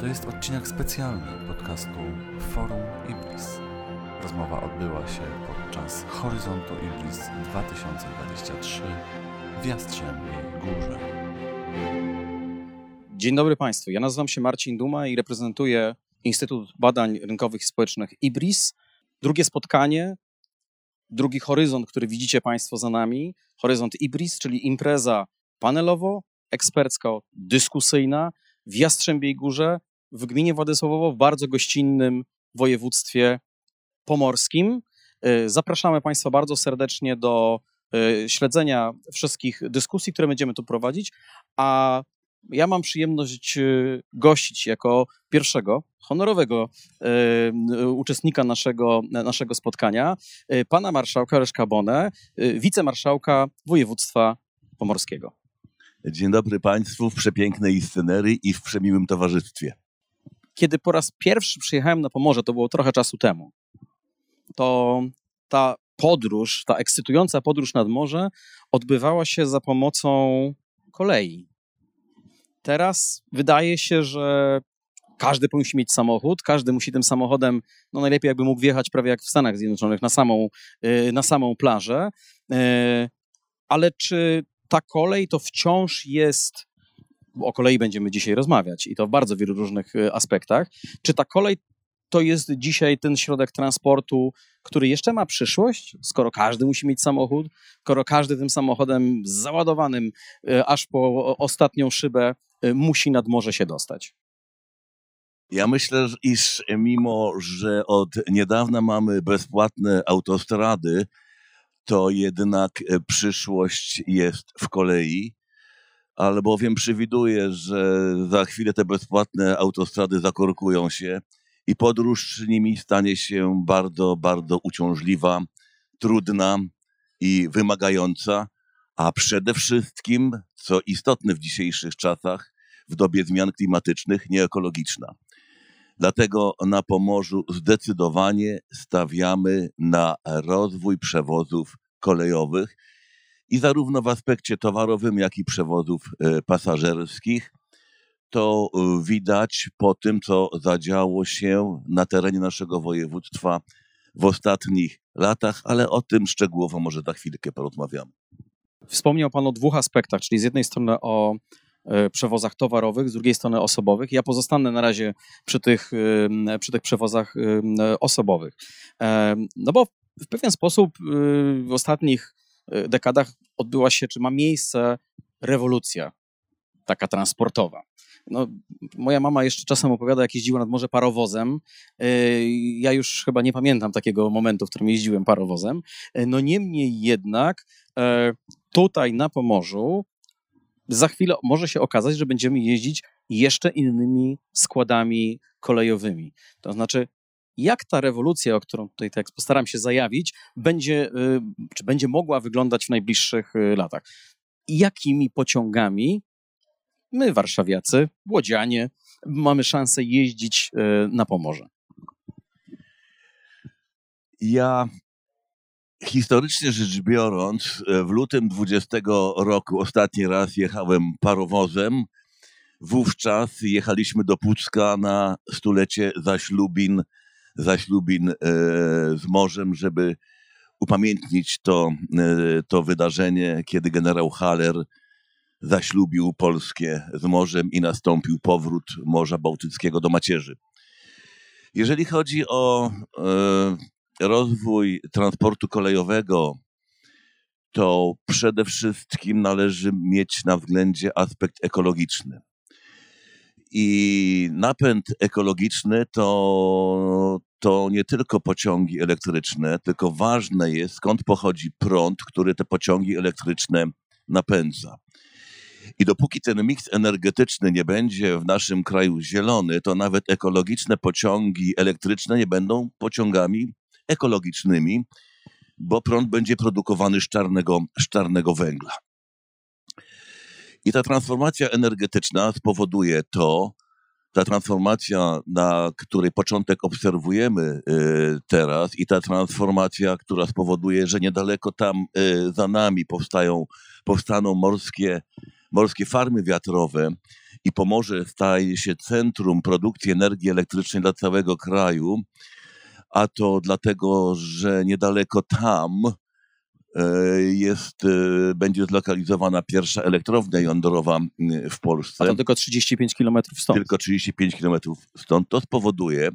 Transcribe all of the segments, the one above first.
To jest odcinek specjalny podcastu Forum Ibris. Rozmowa odbyła się podczas Horyzontu Ibris 2023 w Jastrzębiej Górze. Dzień dobry Państwu. Ja nazywam się Marcin Duma i reprezentuję Instytut Badań Rynkowych i Społecznych IBRIS. Drugie spotkanie, drugi horyzont, który widzicie Państwo za nami, horyzont IBRIS, czyli impreza panelowo, ekspercko-dyskusyjna w Jastrzębiej Górze, w gminie Władysławowo, w bardzo gościnnym województwie pomorskim. Y, Zapraszamy Państwa bardzo serdecznie do y, śledzenia wszystkich dyskusji, które będziemy tu prowadzić, a ja mam przyjemność y, gościć jako pierwszego honorowego uczestnika naszego, naszego spotkania pana marszałka Leszka Bonę, wicemarszałka województwa pomorskiego. Dzień dobry Państwu w przepięknej scenerii i w przemiłym towarzystwie. Kiedy po raz pierwszy przyjechałem na Pomorze, to było trochę czasu temu, to ta podróż, ta ekscytująca podróż nad morze odbywała się za pomocą kolei. Teraz wydaje się, że każdy musi mieć samochód, każdy musi tym samochodem, no najlepiej jakby mógł wjechać prawie jak w Stanach Zjednoczonych na samą, y, na samą plażę. Y, Ale czy ta kolej to wciąż jest, o kolei będziemy dzisiaj rozmawiać i to w bardzo wielu różnych y, aspektach, czy ta kolej to jest dzisiaj ten środek transportu, który jeszcze ma przyszłość, skoro każdy musi mieć samochód, skoro każdy tym samochodem załadowanym y, aż po ostatnią szybę y, musi nad morze się dostać. Ja myślę, iż mimo, że od niedawna mamy bezpłatne autostrady, to jednak e, przyszłość jest w kolei, albowiem przewiduję, że za chwilę te bezpłatne autostrady zakorkują się i podróż nimi stanie się bardzo, bardzo uciążliwa, trudna i wymagająca, a przede wszystkim, co istotne w dzisiejszych czasach, w dobie zmian klimatycznych, nieekologiczna. Dlatego na Pomorzu zdecydowanie stawiamy na rozwój przewozów kolejowych i zarówno w aspekcie towarowym, jak i przewozów e, pasażerskich. To e, widać po tym, co zadziało się na terenie naszego województwa w ostatnich latach, ale o tym szczegółowo może za chwilkę porozmawiamy. Wspomniał Pan o dwóch aspektach, czyli z jednej strony o e, przewozach towarowych, z drugiej strony osobowych. Ja pozostanę na razie przy tych, przy tych przewozach osobowych. No bo w pewien sposób w ostatnich dekadach odbyła się, czy ma miejsce rewolucja taka transportowa. No, moja mama jeszcze czasem opowiada, jak jeździła nad morze parowozem. E, Ja już chyba nie pamiętam takiego momentu, w którym jeździłem parowozem. E, No niemniej jednak e, tutaj na Pomorzu za chwilę może się okazać, że będziemy jeździć jeszcze innymi składami kolejowymi. To znaczy, jak ta rewolucja, o którą tutaj tak postaram się zajawić, będzie, y, czy będzie mogła wyglądać w najbliższych y, latach? Jakimi pociągami my, warszawiacy, łodzianie, mamy szansę jeździć y, na Pomorze? Ja historycznie rzecz biorąc, w lutym 20 roku ostatni raz jechałem parowozem. Wówczas jechaliśmy do Pucka na stulecie zaślubin, zaślubin e, z morzem, żeby upamiętnić to, e, to wydarzenie, kiedy generał Haller zaślubił Polskę z morzem i nastąpił powrót Morza Bałtyckiego do macierzy. Jeżeli chodzi o e, rozwój transportu kolejowego, to przede wszystkim należy mieć na względzie aspekt ekologiczny. I napęd ekologiczny to, to nie tylko pociągi elektryczne, tylko ważne jest, skąd pochodzi prąd, który te pociągi elektryczne napędza. I dopóki ten miks energetyczny nie będzie w naszym kraju zielony, to nawet ekologiczne pociągi elektryczne nie będą pociągami ekologicznymi, bo prąd będzie produkowany z czarnego, z czarnego węgla. I ta transformacja energetyczna spowoduje to, ta transformacja, na której początek obserwujemy y, teraz, i ta transformacja, która spowoduje, że niedaleko tam y, za nami powstają, powstaną morskie, morskie farmy wiatrowe i Pomorze staje się centrum produkcji energii elektrycznej dla całego kraju, a to dlatego, że niedaleko tam jest, e, będzie zlokalizowana pierwsza elektrownia jądrowa w Polsce. A to tylko 35 kilometrów stąd. Tylko 35 kilometrów stąd. To spowoduje,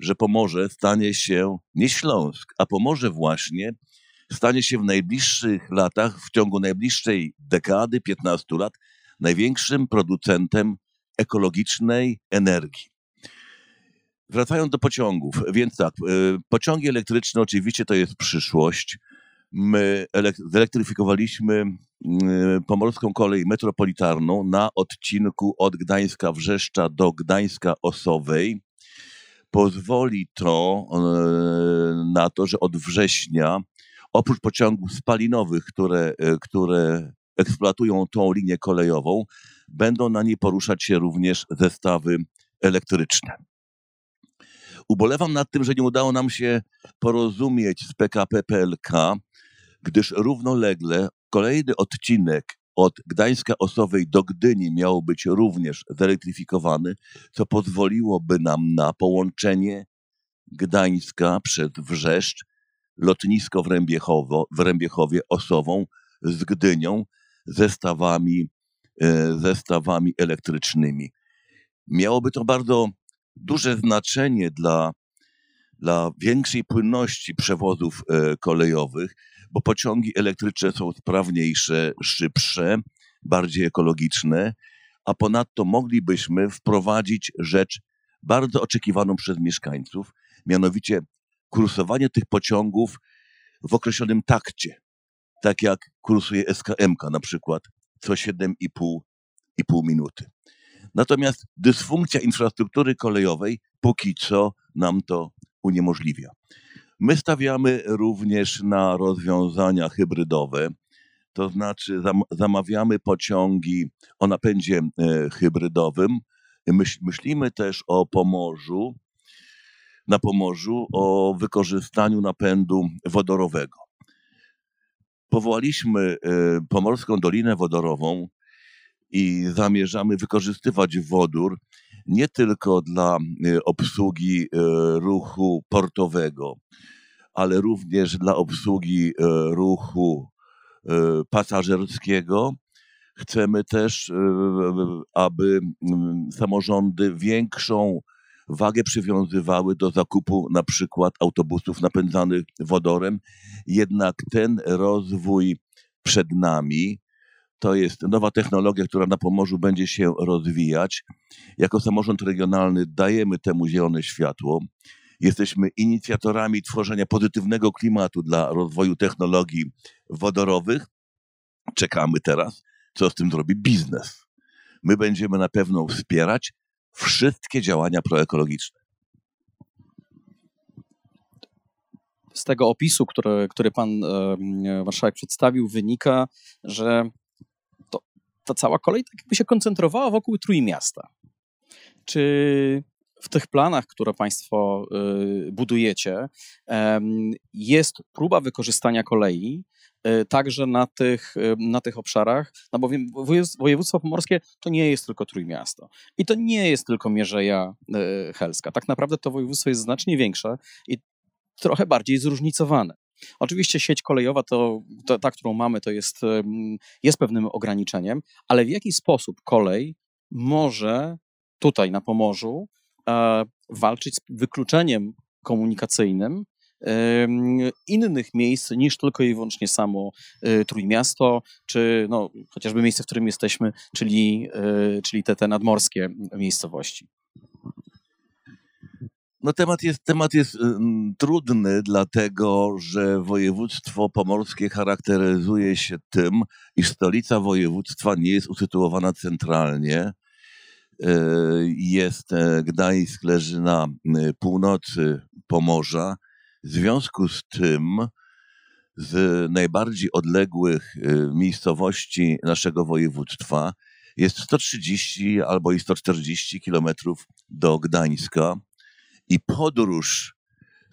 że Pomorze stanie się, nie Śląsk, a Pomorze właśnie stanie się w najbliższych latach, w ciągu najbliższej dekady, 15 lat, największym producentem ekologicznej energii. Wracając do pociągów, więc tak, y, pociągi elektryczne oczywiście to jest przyszłość. My zelektryfikowaliśmy y, pomorską kolej metropolitarną na odcinku od Gdańska Wrzeszcza do Gdańska Osowej. Pozwoli to y, na to, że od września oprócz pociągów spalinowych, które, które eksploatują tą linię kolejową, będą na niej poruszać się również zestawy elektryczne. Ubolewam nad tym, że nie udało nam się porozumieć z PKP PLK, gdyż równolegle kolejny odcinek od Gdańska Osowej do Gdyni miał być również zelektryfikowany, co pozwoliłoby nam na połączenie Gdańska przez Wrzeszcz, lotnisko w, Rębiechowo, w Rębiechowie Osową z Gdynią, zestawami, e, zestawami elektrycznymi. Miałoby to bardzo duże znaczenie dla, dla większej płynności przewozów e, kolejowych, bo pociągi elektryczne są sprawniejsze, szybsze, bardziej ekologiczne, a ponadto moglibyśmy wprowadzić rzecz bardzo oczekiwaną przez mieszkańców, mianowicie kursowanie tych pociągów w określonym takcie, tak jak kursuje SKM na przykład co 7,5 minuty. Natomiast dysfunkcja infrastruktury kolejowej póki co nam to uniemożliwia. My stawiamy również na rozwiązania hybrydowe, to znaczy zamawiamy pociągi o napędzie e, hybrydowym. Myślimy też o Pomorzu, na Pomorzu o wykorzystaniu napędu wodorowego. Powołaliśmy e, Pomorską Dolinę Wodorową i zamierzamy wykorzystywać wodór nie tylko dla e, obsługi e, ruchu portowego, ale również dla obsługi ruchu pasażerskiego. Chcemy też, aby samorządy większą wagę przywiązywały do zakupu na przykład autobusów napędzanych wodorem. Jednak ten rozwój przed nami to jest nowa technologia, która na Pomorzu będzie się rozwijać. Jako samorząd regionalny dajemy temu zielone światło. Jesteśmy inicjatorami tworzenia pozytywnego klimatu dla rozwoju technologii wodorowych. Czekamy teraz, co z tym zrobi biznes. My będziemy na pewno wspierać, wszystkie działania proekologiczne. Z tego opisu, który, który pan e, marszałek przedstawił, wynika, że ta cała kolej tak jakby się koncentrowała wokół Trójmiasta. Czy w tych planach, które Państwo y, budujecie, jest próba wykorzystania kolei Y, także na tych, y, na tych obszarach, no bowiem województwo pomorskie to nie jest tylko Trójmiasto i to nie jest tylko Mierzeja Helska. Tak naprawdę to województwo jest znacznie większe i trochę bardziej zróżnicowane. Oczywiście sieć kolejowa, to, to, ta, którą mamy, to jest, jest pewnym ograniczeniem, ale w jaki sposób kolej może tutaj na Pomorzu e, walczyć z wykluczeniem komunikacyjnym innych miejsc niż tylko i wyłącznie samo y, Trójmiasto, czy no, chociażby miejsce, w którym jesteśmy, czyli, y, czyli te, te nadmorskie miejscowości. No temat jest, temat jest trudny, dlatego że województwo pomorskie charakteryzuje się tym, iż stolica województwa nie jest usytuowana centralnie. Y, jest e, Gdańsk, leży na północy Pomorza, w związku z tym z najbardziej odległych y, miejscowości naszego województwa jest 130 albo i 140 kilometrów do Gdańska i podróż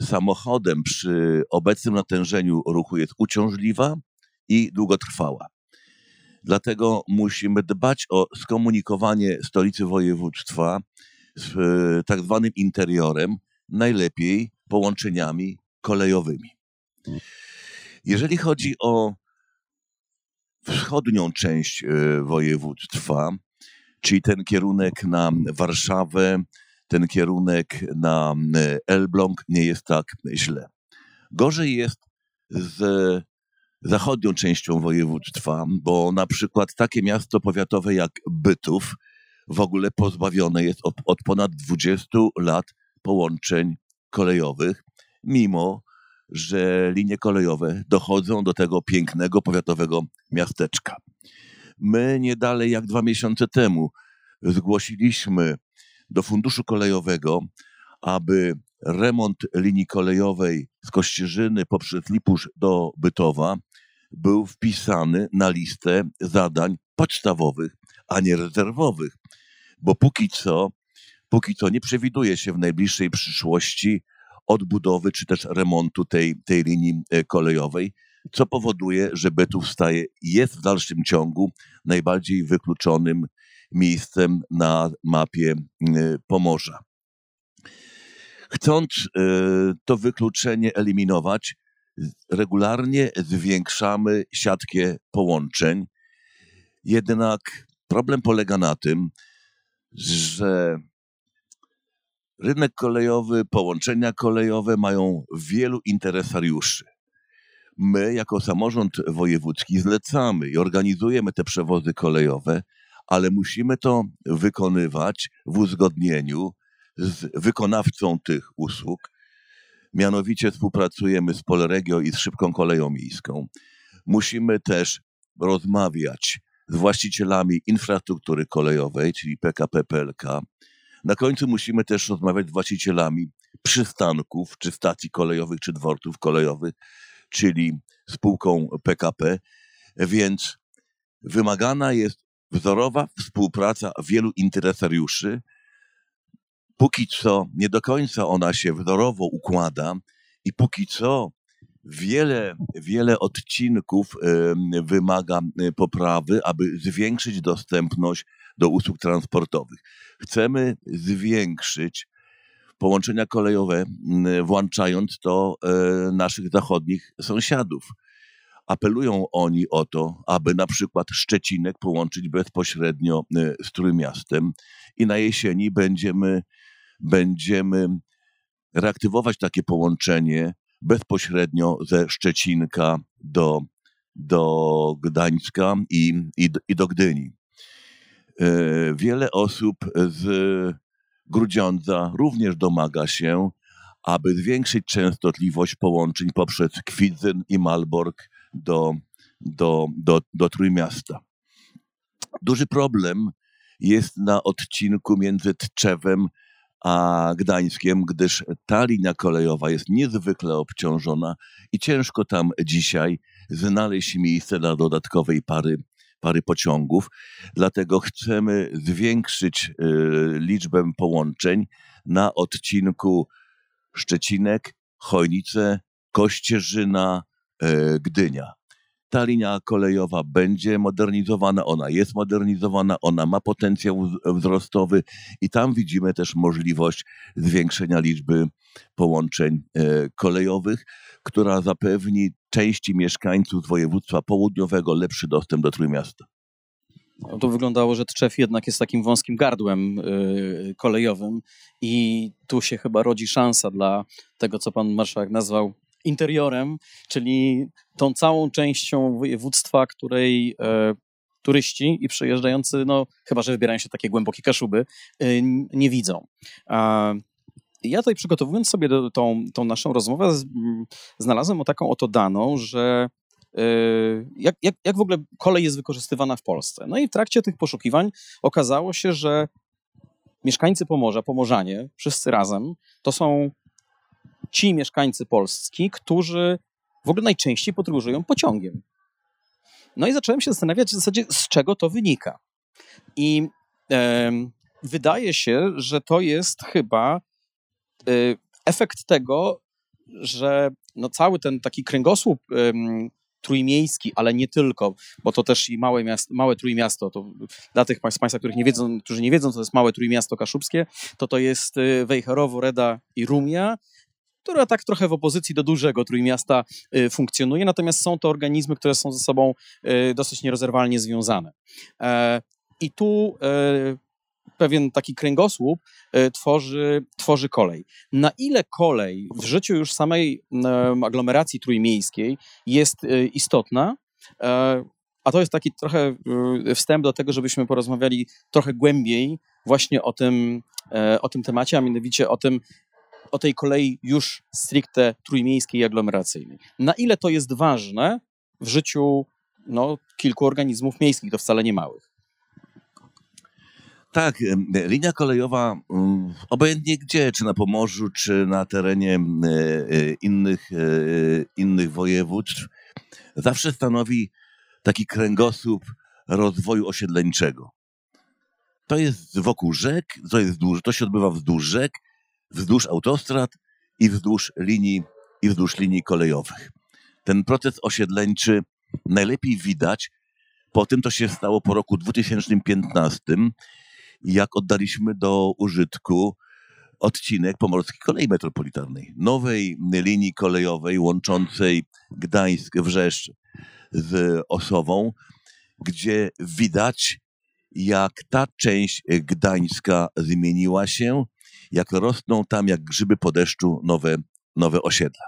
samochodem przy obecnym natężeniu ruchu jest uciążliwa i długotrwała. Dlatego musimy dbać o skomunikowanie stolicy województwa z e, tak zwanym interiorem, najlepiej połączeniami kolejowymi. Jeżeli chodzi o wschodnią część e, województwa, czyli ten kierunek na Warszawę, ten kierunek na e, Elbląg, nie jest tak źle. Gorzej jest z zachodnią częścią województwa, bo na przykład takie miasto powiatowe jak Bytów w ogóle pozbawione jest od, od ponad 20 lat połączeń kolejowych, mimo że linie kolejowe dochodzą do tego pięknego powiatowego miasteczka. My nie dalej jak dwa miesiące temu zgłosiliśmy do Funduszu Kolejowego, aby remont linii kolejowej z Kościerzyny poprzez Lipusz do Bytowa był wpisany na listę zadań podstawowych, a nie rezerwowych. Bo póki co, póki co nie przewiduje się w najbliższej przyszłości odbudowy czy też remontu tej, tej linii e, kolejowej, co powoduje, że Bytów staje, jest w dalszym ciągu najbardziej wykluczonym miejscem na mapie Pomorza. Chcąc e, to wykluczenie eliminować, regularnie zwiększamy siatkę połączeń. Jednak problem polega na tym, że rynek kolejowy, połączenia kolejowe mają wielu interesariuszy. My, jako samorząd wojewódzki, zlecamy i organizujemy te przewozy kolejowe, ale musimy to wykonywać w uzgodnieniu z wykonawcą tych usług. Mianowicie współpracujemy z Polregio i z Szybką Koleją Miejską. Musimy też rozmawiać z właścicielami infrastruktury kolejowej, czyli PKP PLK. Na końcu musimy też rozmawiać z właścicielami przystanków, czy stacji kolejowych, czy dworców kolejowych, czyli spółką PKP. Więc wymagana jest wzorowa współpraca wielu interesariuszy, póki co nie do końca ona się wzorowo układa i póki co wiele, wiele odcinków wymaga e, poprawy, aby zwiększyć dostępność do usług transportowych. Chcemy zwiększyć połączenia kolejowe, włączając to e, naszych zachodnich sąsiadów. Apelują oni o to, aby na przykład Szczecinek połączyć bezpośrednio e, z Trójmiastem i na jesieni będziemy będziemy reaktywować takie połączenie bezpośrednio ze Szczecinka do, do Gdańska i, i, i do Gdyni. E, wiele osób z Grudziądza również domaga się, aby zwiększyć częstotliwość połączeń poprzez Kwidzyn i Malbork do, do, do, do Trójmiasta. Duży problem jest na odcinku między Tczewem a Gdańskiem, gdyż ta linia kolejowa jest niezwykle obciążona i ciężko tam dzisiaj znaleźć miejsce dla dodatkowej pary, pary pociągów. Dlatego chcemy zwiększyć y, liczbę połączeń na odcinku Szczecinek, Chojnice, Kościerzyna, Gdynia ta linia kolejowa będzie modernizowana, ona jest modernizowana, ona ma potencjał wzrostowy i tam widzimy też możliwość zwiększenia liczby połączeń e, kolejowych, która zapewni części mieszkańców województwa południowego lepszy dostęp do Trójmiasta. No, to wyglądało, że Tczew jednak jest takim wąskim gardłem yy, kolejowym i tu się chyba rodzi szansa dla tego, co pan marszałek nazwał interiorem, czyli tą całą częścią województwa, której e, turyści i przejeżdżający, no chyba, że wybierają się takie głębokie kaszuby, e, nie widzą. E, ja tutaj przygotowując sobie do, tą, tą naszą rozmowę, z, m, znalazłem o taką oto daną, że e, jak, jak, jak w ogóle kolej jest wykorzystywana w Polsce. No i w trakcie tych poszukiwań okazało się, że mieszkańcy Pomorza, Pomorzanie, wszyscy razem, to są ci mieszkańcy Polski, którzy w ogóle najczęściej podróżują pociągiem. No i zacząłem się zastanawiać w zasadzie, z czego to wynika. I e, wydaje się, że to jest chyba e, efekt tego, że no cały ten taki kręgosłup e, trójmiejski, ale nie tylko, bo to też i małe, małe trójmiasto, to dla tych z Państwa, których nie wiedzą, którzy nie wiedzą, co to jest małe trójmiasto kaszubskie, to to jest y, Wejherowo, Reda i Rumia, która tak trochę w opozycji do dużego trójmiasta y, funkcjonuje, natomiast są to organizmy, które są ze sobą y, dosyć nierozerwalnie związane. E, I tu e, pewien taki kręgosłup e, tworzy, tworzy kolej. Na ile kolej w życiu już samej aglomeracji trójmiejskiej jest istotna, a to jest taki trochę wstęp do tego, żebyśmy porozmawiali trochę głębiej właśnie o tym, o tym temacie, a mianowicie o tym, o tej kolei już stricte trójmiejskiej i aglomeracyjnej. Na ile to jest ważne w życiu no, kilku organizmów miejskich, to wcale nie małych. Tak, linia kolejowa, mm, obojętnie gdzie, czy na Pomorzu, czy na terenie e, e, innych, e, innych województw, zawsze stanowi taki kręgosłup rozwoju osiedleńczego. To jest wokół rzek, to, jest, to się odbywa wzdłuż rzek, wzdłuż autostrad i wzdłuż linii, i wzdłuż linii kolejowych. Ten proces osiedleńczy najlepiej widać po tym, co się stało po roku 2015, jak oddaliśmy do użytku odcinek Pomorskiej Kolei Metropolitarnej, nowej linii kolejowej łączącej Gdańsk-Wrzeszcz z Osową, gdzie widać, jak ta część Gdańska zmieniła się, jak rosną tam jak grzyby po deszczu nowe, nowe osiedla.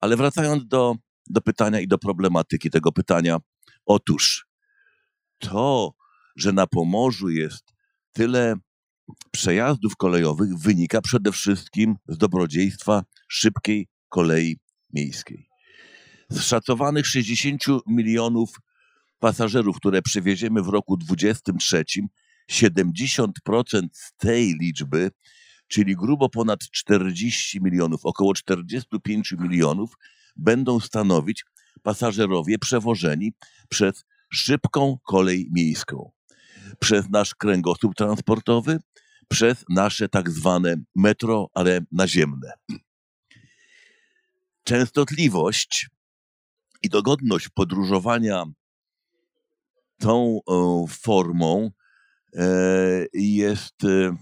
Ale wracając do, do pytania i do problematyki tego pytania, otóż to, że na Pomorzu jest tyle przejazdów kolejowych, wynika przede wszystkim z dobrodziejstwa szybkiej kolei miejskiej. Z szacowanych 60 milionów pasażerów, które przewieziemy w roku 2023, 70% z tej liczby czyli grubo ponad 40 milionów, około 45 milionów będą stanowić pasażerowie przewożeni przez szybką kolej miejską, przez nasz kręgosłup transportowy, przez nasze tak zwane metro, ale naziemne. Częstotliwość i dogodność podróżowania tą e, formą e, jest e,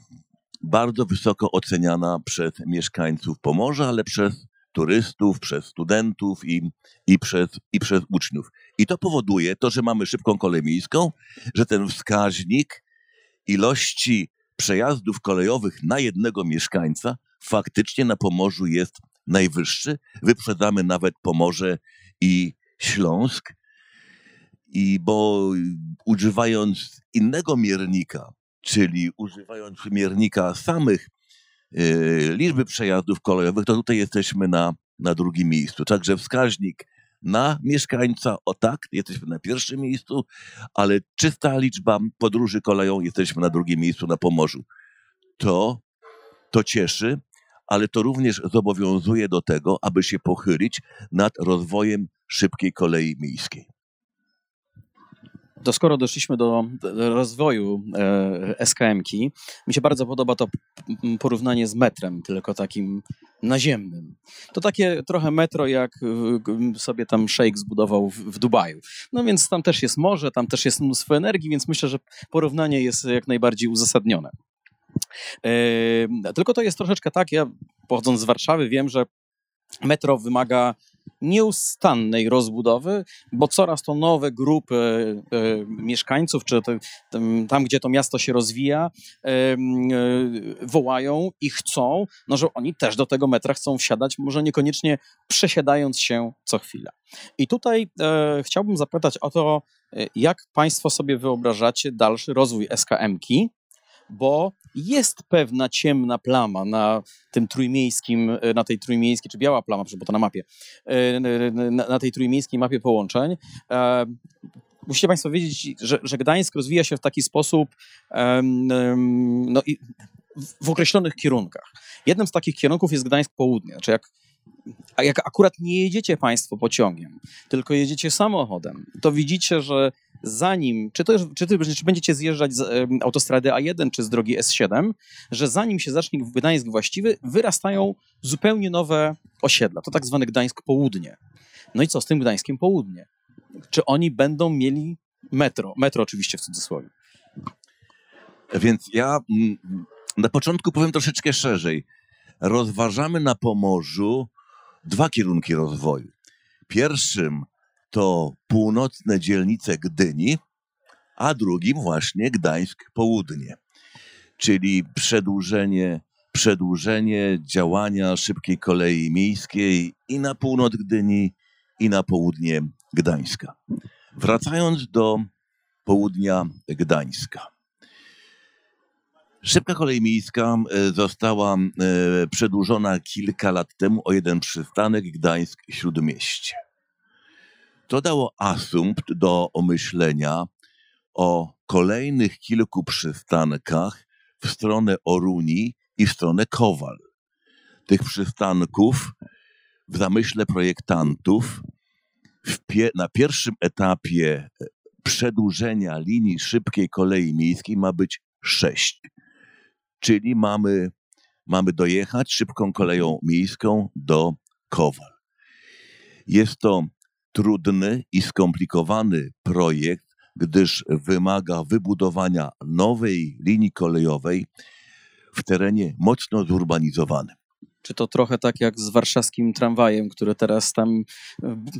bardzo wysoko oceniana przez mieszkańców Pomorza, ale przez turystów, przez studentów i, i, przez, i przez uczniów. I to powoduje to, że mamy szybką kolej miejską, że ten wskaźnik ilości przejazdów kolejowych na jednego mieszkańca faktycznie na Pomorzu jest najwyższy. Wyprzedzamy nawet Pomorze i Śląsk. I bo używając innego miernika, czyli używając miernika samych y, liczby przejazdów kolejowych, to tutaj jesteśmy na, na drugim miejscu. Także wskaźnik na mieszkańca, o tak, jesteśmy na pierwszym miejscu, ale czysta liczba podróży koleją jesteśmy na drugim miejscu na Pomorzu. To, to cieszy, ale to również zobowiązuje do tego, aby się pochylić nad rozwojem szybkiej kolei miejskiej to skoro doszliśmy do rozwoju e, SKM-ki, mi się bardzo podoba to porównanie z metrem, tylko takim naziemnym. To takie trochę metro, jak sobie tam Sheikh zbudował w, w Dubaju. No więc tam też jest morze, tam też jest mnóstwo energii, więc myślę, że porównanie jest jak najbardziej uzasadnione. E, tylko to jest troszeczkę tak, ja pochodząc z Warszawy wiem, że metro wymaga nieustannej rozbudowy, bo coraz to nowe grupy e, mieszkańców, czy te, tam, gdzie to miasto się rozwija, e, e, wołają i chcą, no, że oni też do tego metra chcą wsiadać, może niekoniecznie przesiadając się co chwilę. I tutaj chciałbym zapytać o to, jak Państwo sobie wyobrażacie dalszy rozwój SKM-ki, bo jest pewna ciemna plama na tym trójmiejskim, e, na tej trójmiejskiej, czy biała plama, bo to na mapie, e, na tej trójmiejskiej mapie połączeń. E, musicie Państwo wiedzieć, że, że Gdańsk rozwija się w taki sposób no, w określonych kierunkach. Jednym z takich kierunków jest Gdańsk Południe. Znaczy jak jak akurat nie jedziecie Państwo pociągiem, tylko jedziecie samochodem, to widzicie, że zanim, czy, to, czy, czy będziecie zjeżdżać z autostrady A1 czy z drogi S7, że zanim się zacznie Gdańsk właściwy, wyrastają zupełnie nowe osiedla. To tak zwany Gdańsk Południe. No i co z tym Gdańskiem Południe? czy oni będą mieli metro? Metro oczywiście w cudzysłowie. Więc ja mm, na początku powiem troszeczkę szerzej. Rozważamy na Pomorzu dwa kierunki rozwoju. Pierwszym to północne dzielnice Gdyni, a drugim właśnie Gdańsk Południe, czyli przedłużenie, przedłużenie działania szybkiej kolei miejskiej i na północ Gdyni, i na południe Gdańska. Wracając do południa Gdańska. Szybka kolej miejska e, została e, przedłużona kilka lat temu o jeden przystanek Gdańsk-Śródmieście. To dało asumpt do omyślenia o kolejnych kilku przystankach w stronę Oruni i w stronę Kowal. Tych przystanków w zamyśle projektantów pie na pierwszym etapie e, przedłużenia linii szybkiej kolei miejskiej ma być sześć. Czyli mamy, mamy dojechać szybką koleją miejską do Kowal. Jest to trudny i skomplikowany projekt, gdyż wymaga wybudowania nowej linii kolejowej w terenie mocno zurbanizowanym. Czy to trochę tak jak z warszawskim tramwajem, który teraz tam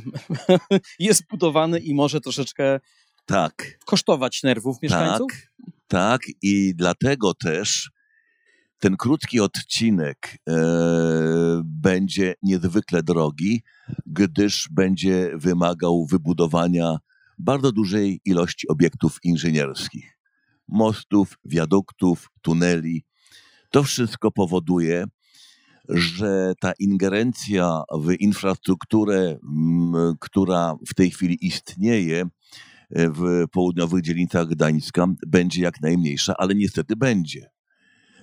jest budowany i może troszeczkę tak. kosztować nerwów mieszkańców? Tak, tak i dlatego też ten krótki odcinek e, będzie niezwykle drogi, gdyż będzie wymagał wybudowania bardzo dużej ilości obiektów inżynierskich. Mostów, wiaduktów, tuneli. To wszystko powoduje, że ta ingerencja w infrastrukturę, która w tej chwili istnieje e, w południowych dzielnicach Gdańska, będzie jak najmniejsza, ale niestety będzie.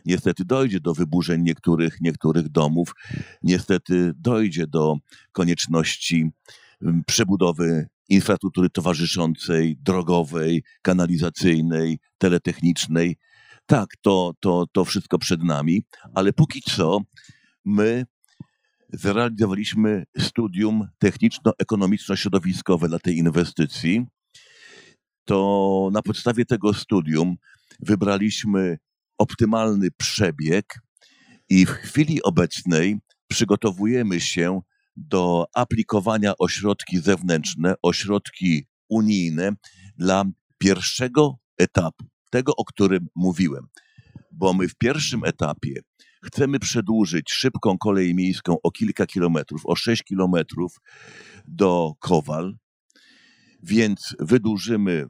Niestety dojdzie do wyburzeń niektórych, niektórych domów, niestety dojdzie do konieczności przebudowy infrastruktury towarzyszącej, drogowej, kanalizacyjnej, teletechnicznej. Tak, to, to, to wszystko przed nami, ale póki co my zrealizowaliśmy studium techniczno-ekonomiczno-środowiskowe dla tej inwestycji. To na podstawie tego studium wybraliśmy optymalny przebieg i w chwili obecnej przygotowujemy się do aplikowania o środki zewnętrzne, o środki unijne dla pierwszego etapu, tego o którym mówiłem. Bo my w pierwszym etapie chcemy przedłużyć szybką kolej miejską o kilka kilometrów, o 6 kilometrów do Kowal, więc wydłużymy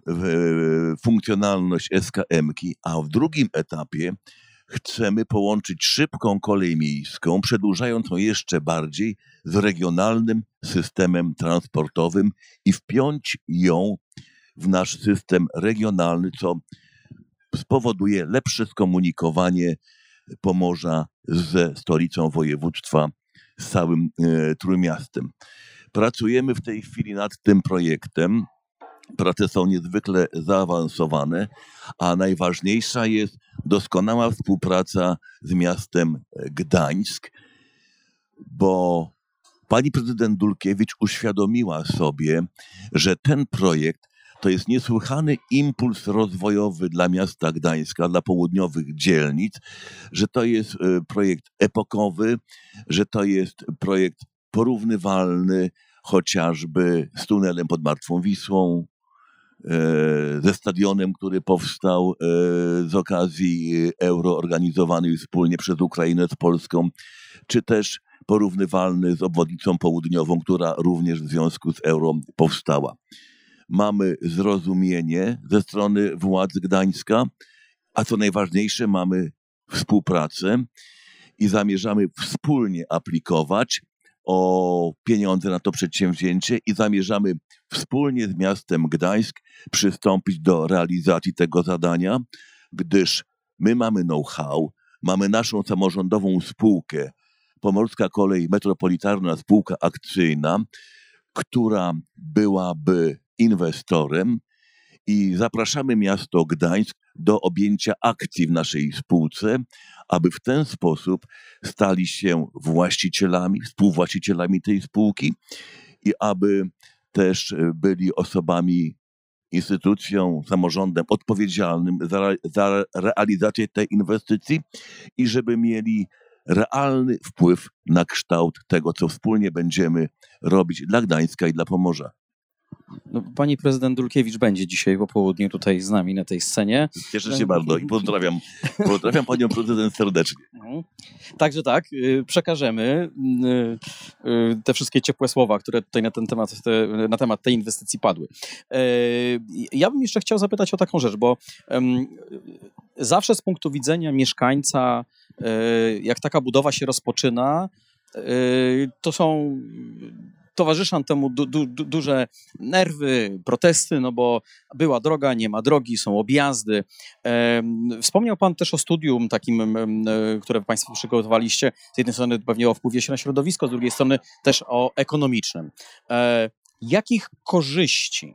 funkcjonalność SKM-ki, a w drugim etapie chcemy połączyć szybką kolej miejską, przedłużając ją jeszcze bardziej z regionalnym systemem transportowym i wpiąć ją w nasz system regionalny, co spowoduje lepsze skomunikowanie Pomorza ze stolicą województwa, z całym e, Trójmiastem. Pracujemy w tej chwili nad tym projektem. Prace są niezwykle zaawansowane, a najważniejsza jest doskonała współpraca z miastem Gdańsk, bo pani prezydent Dulkiewicz uświadomiła sobie, że ten projekt to jest niesłychany impuls rozwojowy dla miasta Gdańska, dla południowych dzielnic, że to jest e, projekt epokowy, że to jest projekt porównywalny chociażby z tunelem pod Martwą Wisłą, e, ze stadionem, który powstał e, z okazji euro organizowany wspólnie przez Ukrainę z Polską, czy też porównywalny z obwodnicą południową, która również w związku z euro powstała. Mamy zrozumienie ze strony władz Gdańska, a co najważniejsze, mamy współpracę i zamierzamy wspólnie aplikować o pieniądze na to przedsięwzięcie i zamierzamy wspólnie z miastem Gdańsk przystąpić do realizacji tego zadania, gdyż my mamy know-how, mamy naszą samorządową spółkę, Pomorska Kolej Metropolitarna Spółka Akcyjna, która byłaby inwestorem i zapraszamy miasto Gdańsk do objęcia akcji w naszej spółce, aby w ten sposób stali się właścicielami, współwłaścicielami tej spółki i aby też byli osobami, instytucją, samorządem odpowiedzialnym za, za realizację tej inwestycji i żeby mieli realny wpływ na kształt tego, co wspólnie będziemy robić dla Gdańska i dla Pomorza. No, pani prezydent Dulkiewicz będzie dzisiaj po południu tutaj z nami na tej scenie. Cieszę się bardzo i pozdrawiam, pozdrawiam panią prezydent serdecznie. Mhm. Także tak, y, przekażemy y, y, te wszystkie ciepłe słowa, które tutaj na ten temat, na temat tej inwestycji padły. Ja bym jeszcze chciał zapytać o taką rzecz, bo zawsze z punktu widzenia mieszkańca, jak taka budowa się rozpoczyna, to są towarzyszą temu du, du, du, duże nerwy, protesty, no bo była droga, nie ma drogi, są objazdy. Wspomniał Pan też o studium takim, które Państwo przygotowaliście. Z jednej strony pewnie o wpływie się na środowisko, z drugiej strony też o ekonomicznym. E, jakich korzyści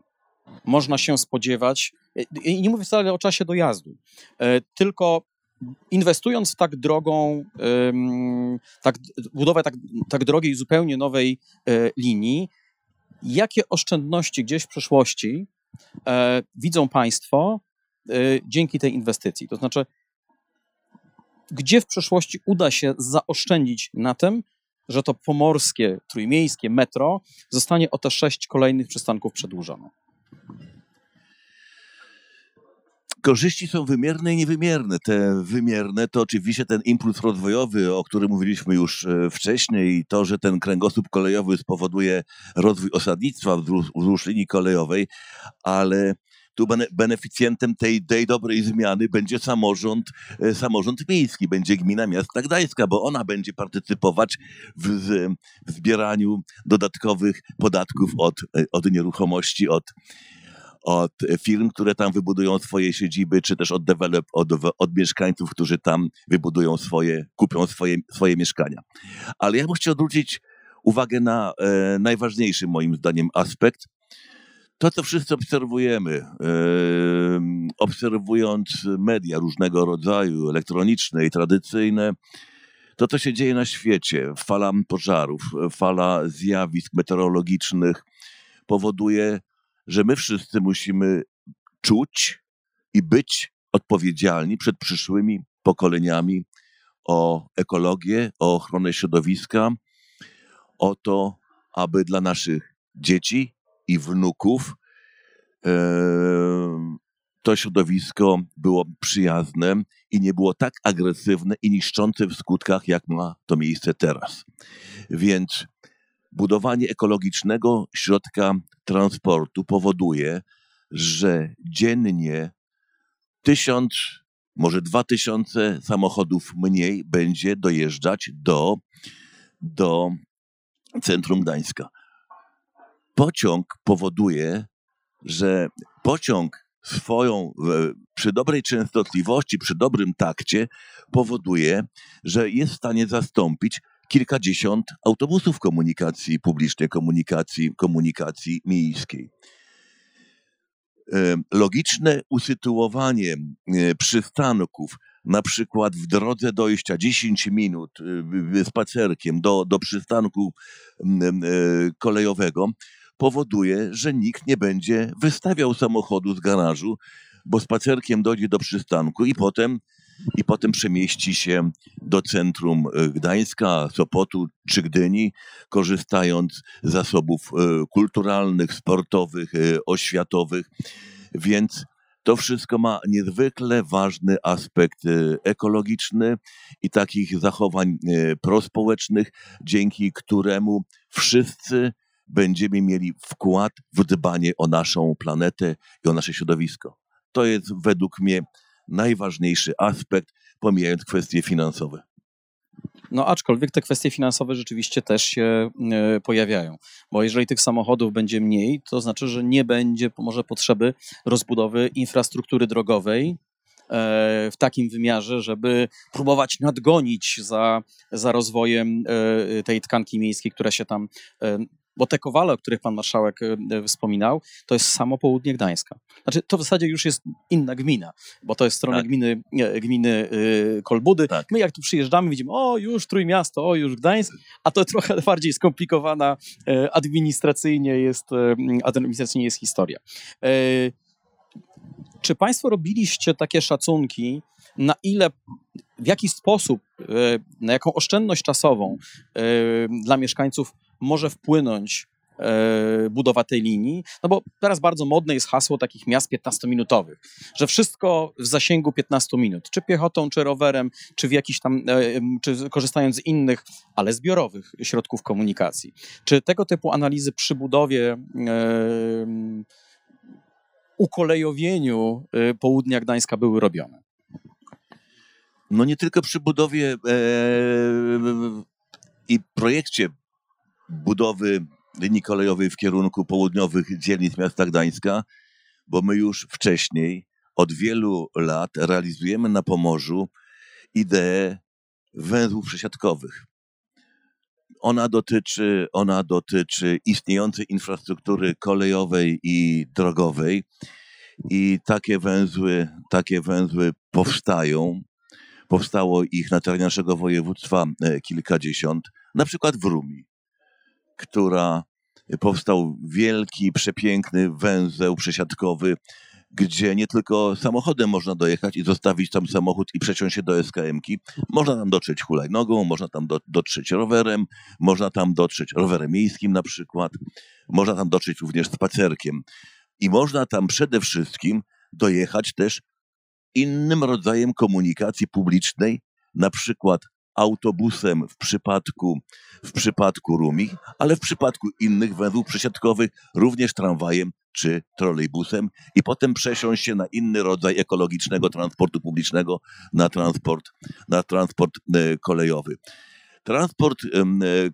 można się spodziewać? E, I nie mówię wcale o czasie dojazdu, e, tylko inwestując w tak drogą, tak, budowę tak, tak drogiej, zupełnie nowej e, linii, jakie oszczędności gdzieś w przyszłości e, widzą Państwo e, dzięki tej inwestycji? To znaczy, gdzie w przyszłości uda się zaoszczędzić na tym, że to pomorskie, trójmiejskie metro zostanie o te sześć kolejnych przystanków przedłużone? Korzyści są wymierne i niewymierne. Te wymierne to oczywiście ten impuls rozwojowy, o którym mówiliśmy już e, wcześniej, i to, że ten kręgosłup kolejowy spowoduje rozwój osadnictwa wzdłuż, linii kolejowej, ale tu beneficjentem tej, tej dobrej zmiany będzie samorząd, e, samorząd miejski, będzie gmina miasta Gdańska, bo ona będzie partycypować w, w zbieraniu dodatkowych podatków od, e, od nieruchomości, od, od firm, które tam wybudują swoje siedziby, czy też od, develop, od, od mieszkańców, którzy tam wybudują swoje, kupią swoje, swoje mieszkania. Ale ja bym chciał zwrócić uwagę na e, najważniejszy moim zdaniem aspekt. To, co wszyscy obserwujemy, e, obserwując media różnego rodzaju, elektroniczne i tradycyjne, to, co się dzieje na świecie, fala pożarów, fala zjawisk meteorologicznych powoduje że my wszyscy musimy czuć i być odpowiedzialni przed przyszłymi pokoleniami o ekologię, o ochronę środowiska, o to, aby dla naszych dzieci i wnuków to środowisko było przyjazne i nie było tak agresywne i niszczące w skutkach, jak ma to miejsce teraz. Więc budowanie ekologicznego środka transportu powoduje, że dziennie tysiąc, może dwa tysiące samochodów mniej będzie dojeżdżać do, do centrum Gdańska. Pociąg powoduje, że pociąg swoją, przy dobrej częstotliwości, przy dobrym takcie, powoduje, że jest w stanie zastąpić kilkadziesiąt autobusów komunikacji publicznej, komunikacji, komunikacji miejskiej. Logiczne usytuowanie e, przystanków, na przykład w drodze dojścia 10 minut e, spacerkiem do, do przystanku e, kolejowego, powoduje, że nikt nie będzie wystawiał samochodu z garażu, bo spacerkiem dojdzie do przystanku i potem i potem przemieści się do centrum e, Gdańska, Sopotu czy Gdyni, korzystając z zasobów e, kulturalnych, sportowych, e, oświatowych. Więc to wszystko ma niezwykle ważny aspekt ekologiczny i takich zachowań prospołecznych, dzięki któremu wszyscy będziemy mieli wkład w dbanie o naszą planetę i o nasze środowisko. To jest według mnie najważniejszy aspekt, pomijając kwestie finansowe. No aczkolwiek te kwestie finansowe rzeczywiście też się e, pojawiają, bo jeżeli tych samochodów będzie mniej, to znaczy, że nie będzie może potrzeby rozbudowy infrastruktury drogowej e, w takim wymiarze, żeby próbować nadgonić za, za rozwojem e, tej tkanki miejskiej, która się tam bo te kowale, o których pan marszałek wspominał, to jest samo południe Gdańska. Znaczy, to w zasadzie już jest inna gmina, bo to jest strona tak. gminy, gminy Kolbudy. Tak. My jak tu przyjeżdżamy, widzimy, o już Trójmiasto, o już Gdańsk, a to trochę bardziej skomplikowana administracyjnie jest, administracyjnie jest historia. Czy Państwo robiliście takie szacunki, na ile, w jaki sposób, na jaką oszczędność czasową dla mieszkańców może wpłynąć e, budowa tej linii, no bo teraz bardzo modne jest hasło takich miast 15-minutowych, że wszystko w zasięgu 15 minut, czy piechotą, czy rowerem, czy w jakiś tam, czy korzystając z innych, ale zbiorowych środków komunikacji. Czy tego typu analizy przy budowie ukolejowieniu y, południa Gdańska były robione? No nie tylko przy budowie e, i projekcie budowy linii kolejowej w kierunku południowych dzielnic miasta Gdańska, bo my już wcześniej, od wielu lat, realizujemy na Pomorzu ideę węzłów przesiadkowych. Ona dotyczy, ona dotyczy istniejącej infrastruktury kolejowej i drogowej i takie węzły, takie węzły powstają. Powstało ich na terenie naszego województwa e, kilkadziesiąt, na przykład w Rumi, która powstał wielki, przepiękny węzeł przesiadkowy gdzie nie tylko samochodem można dojechać i zostawić tam samochód i przeciąć się do SKM-ki. Można tam dotrzeć hulajnogą, można tam do, dotrzeć rowerem, można tam dotrzeć rowerem miejskim na przykład, można tam dotrzeć również spacerkiem. I można tam przede wszystkim dojechać też innym rodzajem komunikacji publicznej, na przykład autobusem w przypadku, w przypadku Rumi, ale w przypadku innych węzłów przesiadkowych również tramwajem czy trolejbusem i potem przesiąść się na inny rodzaj ekologicznego transportu publicznego, na transport, na transport e, kolejowy. Transport e,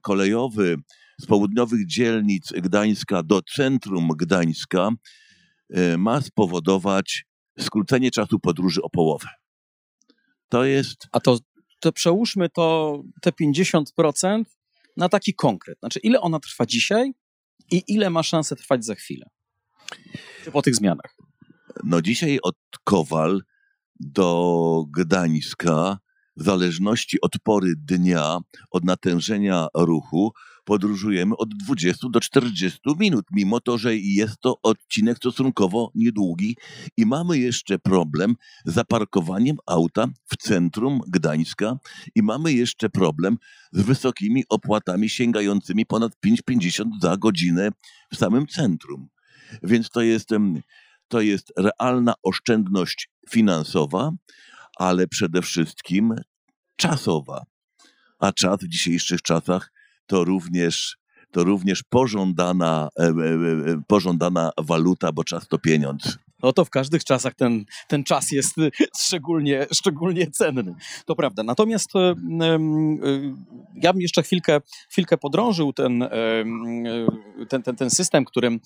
kolejowy z południowych dzielnic Gdańska do centrum Gdańska e, ma spowodować skrócenie czasu podróży o połowę. To jest. A to, to przełóżmy to te 50% na taki konkret. Znaczy, ile ona trwa dzisiaj i ile ma szansę trwać za chwilę? po tych zmianach? No dzisiaj od Kowal do Gdańska, w zależności od pory dnia, od natężenia ruchu, podróżujemy od 20 do 40 minut, mimo to, że jest to odcinek stosunkowo niedługi i mamy jeszcze problem z zaparkowaniem auta w centrum Gdańska i mamy jeszcze problem z wysokimi opłatami sięgającymi ponad 5,50 za godzinę w samym centrum. Więc to jest, to jest realna oszczędność finansowa, ale przede wszystkim czasowa. A czas w dzisiejszych czasach to również, to również pożądana, e, e, e, pożądana waluta, bo czas to pieniądz no to w każdych czasach ten, ten czas jest szczególnie, szczególnie cenny. To prawda. Natomiast ja bym jeszcze chwilkę, chwilkę podrążył ten, ten, ten, ten system, którym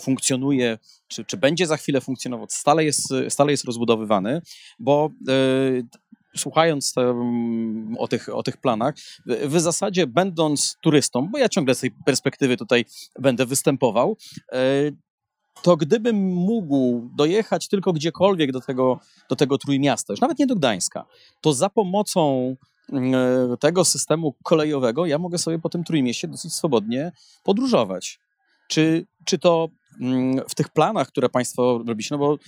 funkcjonuje, czy, czy będzie za chwilę funkcjonował, stale jest, stale jest rozbudowywany, bo słuchając o, tych, o tych planach, w zasadzie będąc turystą, bo ja ciągle z tej perspektywy tutaj będę występował, e, to gdybym mógł dojechać tylko gdziekolwiek do tego, do tego Trójmiasta, już nawet nie do Gdańska, to za pomocą e, tego systemu kolejowego ja mogę sobie po tym Trójmieście dosyć swobodnie podróżować. Czy, czy to w tych planach, które Państwo robicie, no bo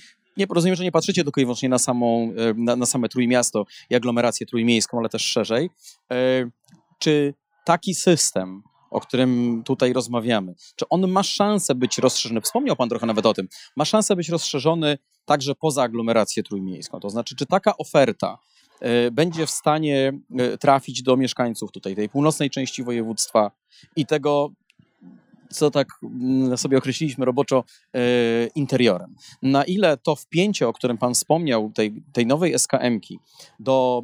nie, rozumiem, że nie patrzycie tylko i wyłącznie na, samą, e, na, na same Trójmiasto i aglomerację trójmiejską, ale też szerzej. E, czy taki system o którym tutaj rozmawiamy, czy on ma szansę być rozszerzony, wspomniał Pan trochę nawet o tym, ma szansę być rozszerzony także poza aglomerację trójmiejską, to znaczy, czy taka oferta y, będzie w stanie trafić do mieszkańców tutaj, tej północnej części województwa i tego, co tak mm, sobie określiliśmy roboczo y, interiorem. Na ile to wpięcie, o którym Pan wspomniał, tej, tej nowej SKM-ki do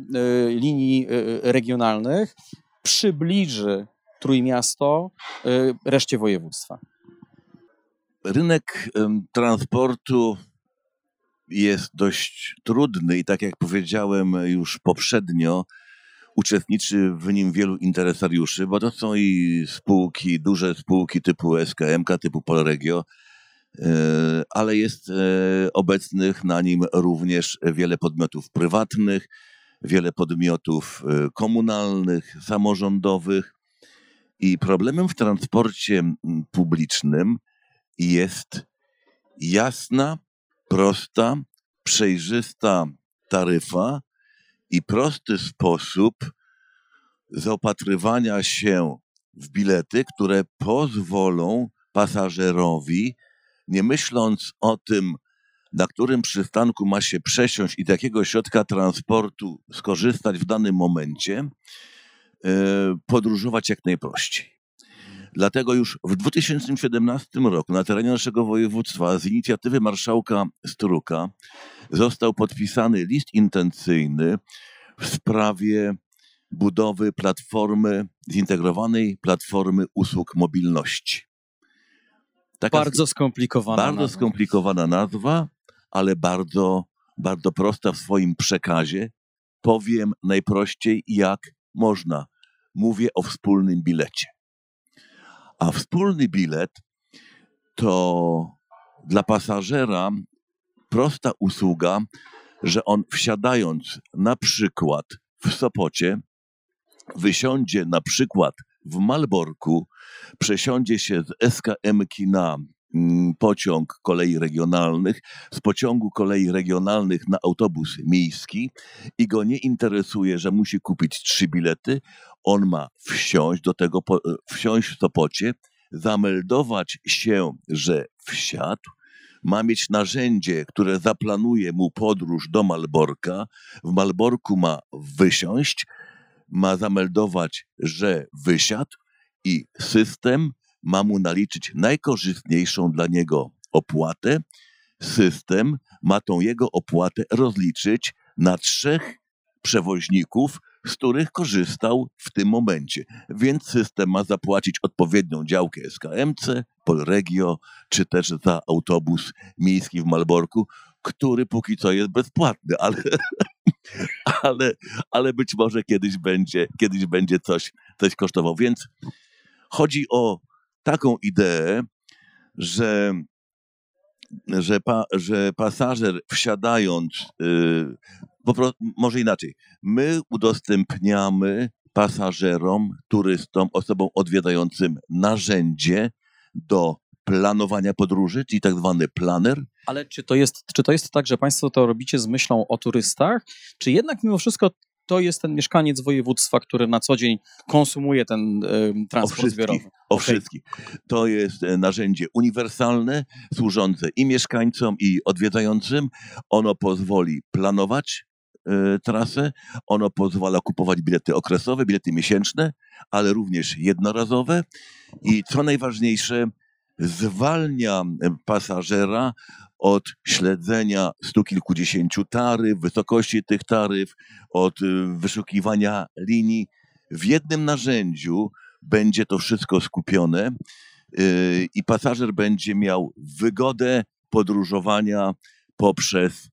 linii regionalnych przybliży Trójmiasto reszcie województwa? Rynek transportu jest dość trudny i tak jak powiedziałem już poprzednio, uczestniczy w nim wielu interesariuszy, bo to są i spółki, duże spółki typu SKMK, typu Polregio, e, ale jest e, obecnych na nim również wiele podmiotów prywatnych, wiele podmiotów e, komunalnych, samorządowych. I problemem w transporcie publicznym jest jasna, prosta, przejrzysta taryfa i prosty sposób zaopatrywania się w bilety, które pozwolą pasażerowi, nie myśląc o tym, na którym przystanku ma się przesiąść i z jakiego środka transportu skorzystać w danym momencie, e, podróżować jak najprościej. Dlatego już w 2017 roku na terenie naszego województwa z inicjatywy marszałka Struka został podpisany list intencyjny w sprawie budowy platformy, zintegrowanej platformy usług mobilności. Taka bardzo skomplikowana Bardzo nazwa. skomplikowana nazwa, ale bardzo, bardzo prosta w swoim przekazie. Powiem najprościej, jak można. Mówię o wspólnym bilecie. A wspólny bilet to dla pasażera prosta usługa, że on wsiadając na przykład w Sopocie, wysiądzie na przykład w Malborku, przesiądzie się z SKM-ki na mm, pociąg kolei regionalnych, z pociągu kolei regionalnych na autobus miejski i go nie interesuje, że musi kupić trzy bilety, on ma wsiąść do tego, wsiąść w Sopocie, zameldować się, że wsiadł, ma mieć narzędzie, które zaplanuje mu podróż do Malborka, w Malborku ma wysiąść, ma zameldować, że wysiadł i system ma mu naliczyć najkorzystniejszą dla niego opłatę. System ma tą jego opłatę rozliczyć na trzech przewoźników, z których korzystał w tym momencie. Więc system ma zapłacić odpowiednią działkę SKMC, Polregio, czy też za autobus miejski w Malborku, który póki co jest bezpłatny, ale, ale, ale być może kiedyś będzie, kiedyś będzie coś, coś kosztował. Więc chodzi o taką ideę, że, że, pa, że pasażer wsiadając, yy, może inaczej, my udostępniamy pasażerom, turystom, osobom odwiedzającym narzędzie do planowania podróży, czyli tak zwany planer. Ale czy to, jest, czy to jest tak, że Państwo to robicie z myślą o turystach, czy jednak mimo wszystko to jest ten mieszkaniec województwa, który na co dzień konsumuje ten y, transport o zbiorowy? O okay. wszystkich. To jest e, narzędzie uniwersalne, służące i mieszkańcom, i odwiedzającym. Ono pozwoli planować trasę, ono pozwala kupować bilety okresowe, bilety miesięczne, ale również jednorazowe i co najważniejsze, zwalnia pasażera od śledzenia stu kilkudziesięciu taryf, wysokości tych taryf, od y, wyszukiwania linii. W jednym narzędziu będzie to wszystko skupione y, i pasażer będzie miał wygodę podróżowania poprzez,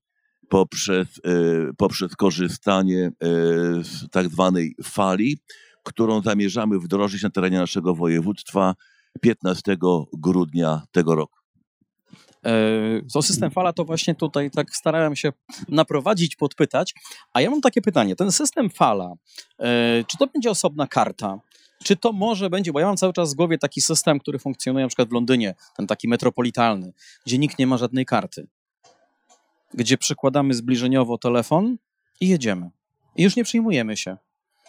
poprzez, y, poprzez korzystanie z tak zwanej fali, którą zamierzamy wdrożyć na terenie naszego województwa 15 grudnia tego roku. To system fala to właśnie tutaj tak starałem się naprowadzić, podpytać. A ja mam takie pytanie. Ten system fala, e, czy to będzie osobna karta? Czy to może będzie, bo ja mam cały czas w głowie taki system, który funkcjonuje na przykład w Londynie, ten taki metropolitalny, gdzie nikt nie ma żadnej karty. Gdzie przykładamy zbliżeniowo telefon i jedziemy. I już nie przyjmujemy się.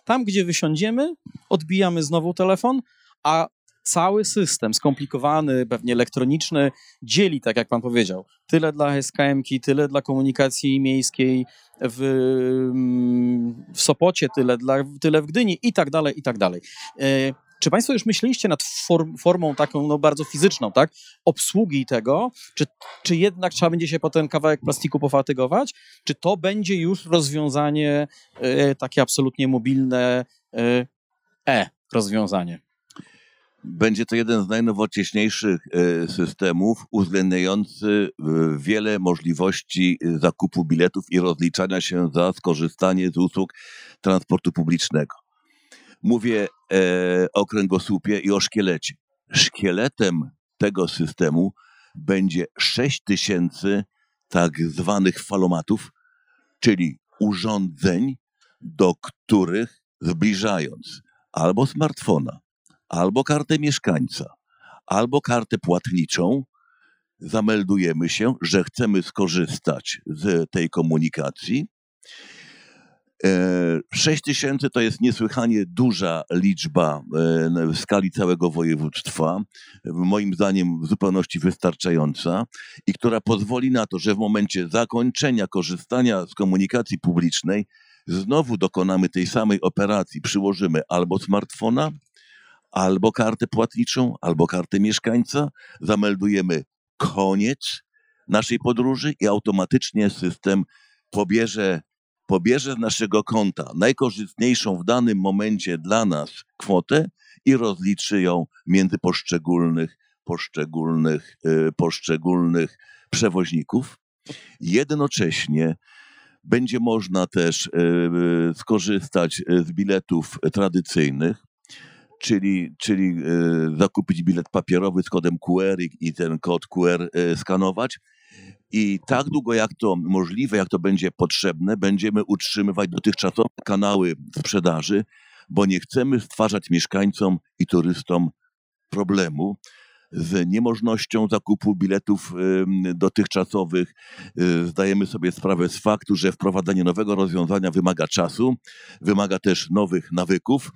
Tam, gdzie wysiądziemy, odbijamy znowu telefon, a cały system skomplikowany, pewnie elektroniczny, dzieli, tak jak pan powiedział, tyle dla SKM-ki, tyle dla komunikacji miejskiej w, mm, w Sopocie, tyle, dla, tyle w Gdyni i tak dalej, i tak dalej. Czy Państwo już myśleliście nad form, formą taką no, bardzo fizyczną, tak? Obsługi tego? Czy, czy jednak trzeba będzie się potem kawałek plastiku pofatygować? Czy to będzie już rozwiązanie e, takie absolutnie mobilne, e, e rozwiązanie? Będzie to jeden z najnowocześniejszych e, systemów uwzględniający wiele możliwości zakupu biletów i rozliczania się za skorzystanie z usług transportu publicznego. Mówię e, o kręgosłupie i o szkielecie. Szkieletem tego systemu będzie 6 tysięcy tak zwanych falomatów, czyli urządzeń, do których zbliżając albo smartfona, albo kartę mieszkańca, albo kartę płatniczą, zameldujemy się, że chcemy skorzystać z tej komunikacji. 6 e, tysięcy to jest niesłychanie duża liczba e, w skali całego województwa, moim zdaniem w zupełności wystarczająca i która pozwoli na to, że w momencie zakończenia korzystania z komunikacji publicznej znowu dokonamy tej samej operacji, przyłożymy albo smartfona, albo kartę płatniczą, albo kartę mieszkańca, zameldujemy koniec naszej podróży i automatycznie system pobierze, pobierze z naszego konta najkorzystniejszą w danym momencie dla nas kwotę i rozliczy ją między poszczególnych, poszczególnych, yy, poszczególnych przewoźników. Jednocześnie będzie można też yy, skorzystać z biletów tradycyjnych, czyli, czyli zakupić bilet papierowy z kodem QR i ten kod QR skanować. I tak długo jak to możliwe, jak to będzie potrzebne, będziemy utrzymywać dotychczasowe kanały sprzedaży, bo nie chcemy stwarzać mieszkańcom i turystom problemu z niemożnością zakupu biletów dotychczasowych. E, zdajemy sobie sprawę z faktu, że wprowadzenie nowego rozwiązania wymaga czasu, wymaga też nowych nawyków,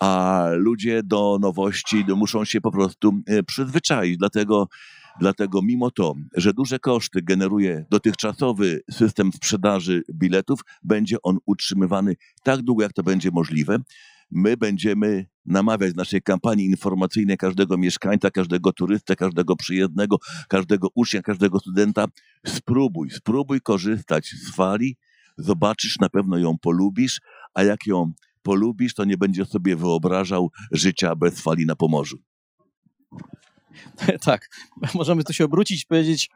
a ludzie do nowości muszą się po prostu e, przyzwyczaić. Dlatego, dlatego mimo to, że duże koszty generuje dotychczasowy system sprzedaży biletów, będzie on utrzymywany tak długo, jak to będzie możliwe. My będziemy namawiać w naszej kampanii informacyjnej każdego mieszkańca, każdego turystę, każdego przyjezdnego, każdego ucznia, każdego studenta. Spróbuj, spróbuj korzystać z fali, zobaczysz, na pewno ją polubisz, a jak ją polubisz, to nie będziesz sobie wyobrażał życia bez fali na Pomorzu. Tak, możemy tu się obrócić i powiedzieć,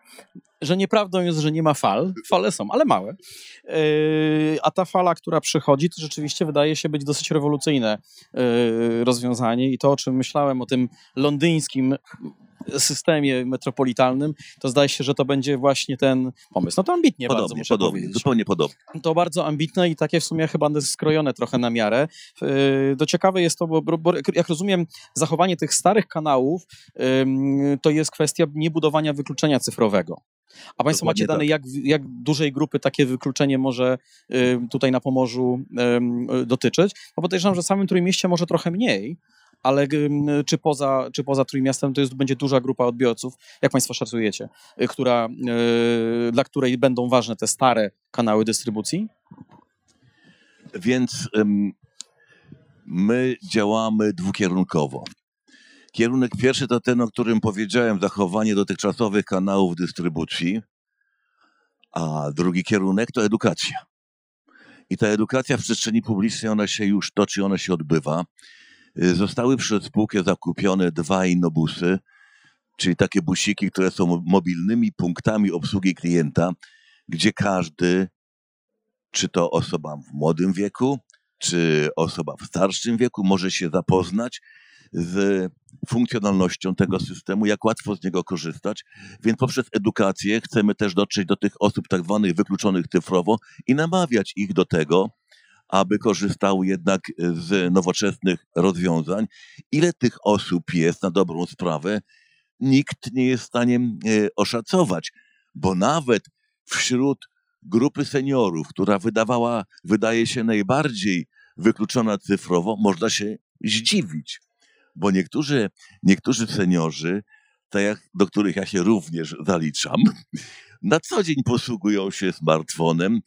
że nieprawdą jest, że nie ma fal. Fale są, ale małe. Yy, a ta fala, która przychodzi, to rzeczywiście wydaje się być dosyć rewolucyjne yy, rozwiązanie. I to, o czym myślałem, o tym londyńskim systemie metropolitalnym, to zdaje się, że to będzie właśnie ten pomysł. No to ambitnie podobnie, bardzo, muszę podobnie, powiedzieć. Zupełnie podobnie. To bardzo ambitne i takie w sumie chyba skrojone trochę na miarę. To ciekawe jest to, bo, bo jak rozumiem, zachowanie tych starych kanałów to jest kwestia niebudowania wykluczenia cyfrowego. A Państwo Dokładnie macie dane, tak. jak, jak dużej grupy takie wykluczenie może tutaj na Pomorzu dotyczyć? Bo podejrzewam, że w samym Trójmieście może trochę mniej, ale czy poza, czy poza Trójmiastem to jest, będzie duża grupa odbiorców, jak Państwo szacujecie, y, która, y, dla której będą ważne te stare kanały dystrybucji? Więc my działamy dwukierunkowo. Kierunek pierwszy to ten, o którym powiedziałem, zachowanie dotychczasowych kanałów dystrybucji, a drugi kierunek to edukacja. I ta edukacja w przestrzeni publicznej, ona się już toczy, ona się odbywa. Y, zostały przez spółkę zakupione dwa innobusy, czyli takie busiki, które są mobilnymi punktami obsługi klienta, gdzie każdy, czy to osoba w młodym wieku, czy osoba w starszym wieku, może się zapoznać z funkcjonalnością tego systemu, jak łatwo z niego korzystać. Więc poprzez edukację chcemy też dotrzeć do tych osób tak zwanych wykluczonych cyfrowo i namawiać ich do tego, aby korzystały jednak z nowoczesnych rozwiązań. Ile tych osób jest na dobrą sprawę, nikt nie jest w stanie e, oszacować, bo nawet wśród grupy seniorów, która wydawała, wydaje się najbardziej wykluczona cyfrowo, można się zdziwić, bo niektórzy, niektórzy seniorzy, tak jak, do których ja się również zaliczam, na co dzień posługują się smartfonem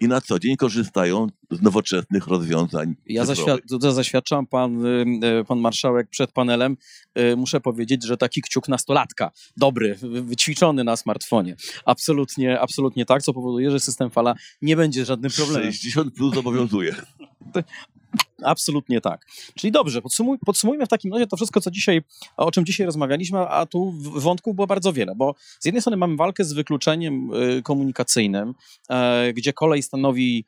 i na co dzień korzystają z nowoczesnych rozwiązań. Ja zaświad- zaświadczam, pan, y, y, pan marszałek przed panelem, y, muszę powiedzieć, że taki kciuk nastolatka, dobry, wyćwiczony na smartfonie. Absolutnie, absolutnie tak, co powoduje, że system fala nie będzie żadnym problemem. 60 plus obowiązuje. Absolutnie tak. Czyli dobrze, podsumuj, podsumujmy w takim razie to wszystko, co dzisiaj, o czym dzisiaj rozmawialiśmy, a tu wątków było bardzo wiele, bo z jednej strony mamy walkę z wykluczeniem y, komunikacyjnym, e, gdzie kolej stanowi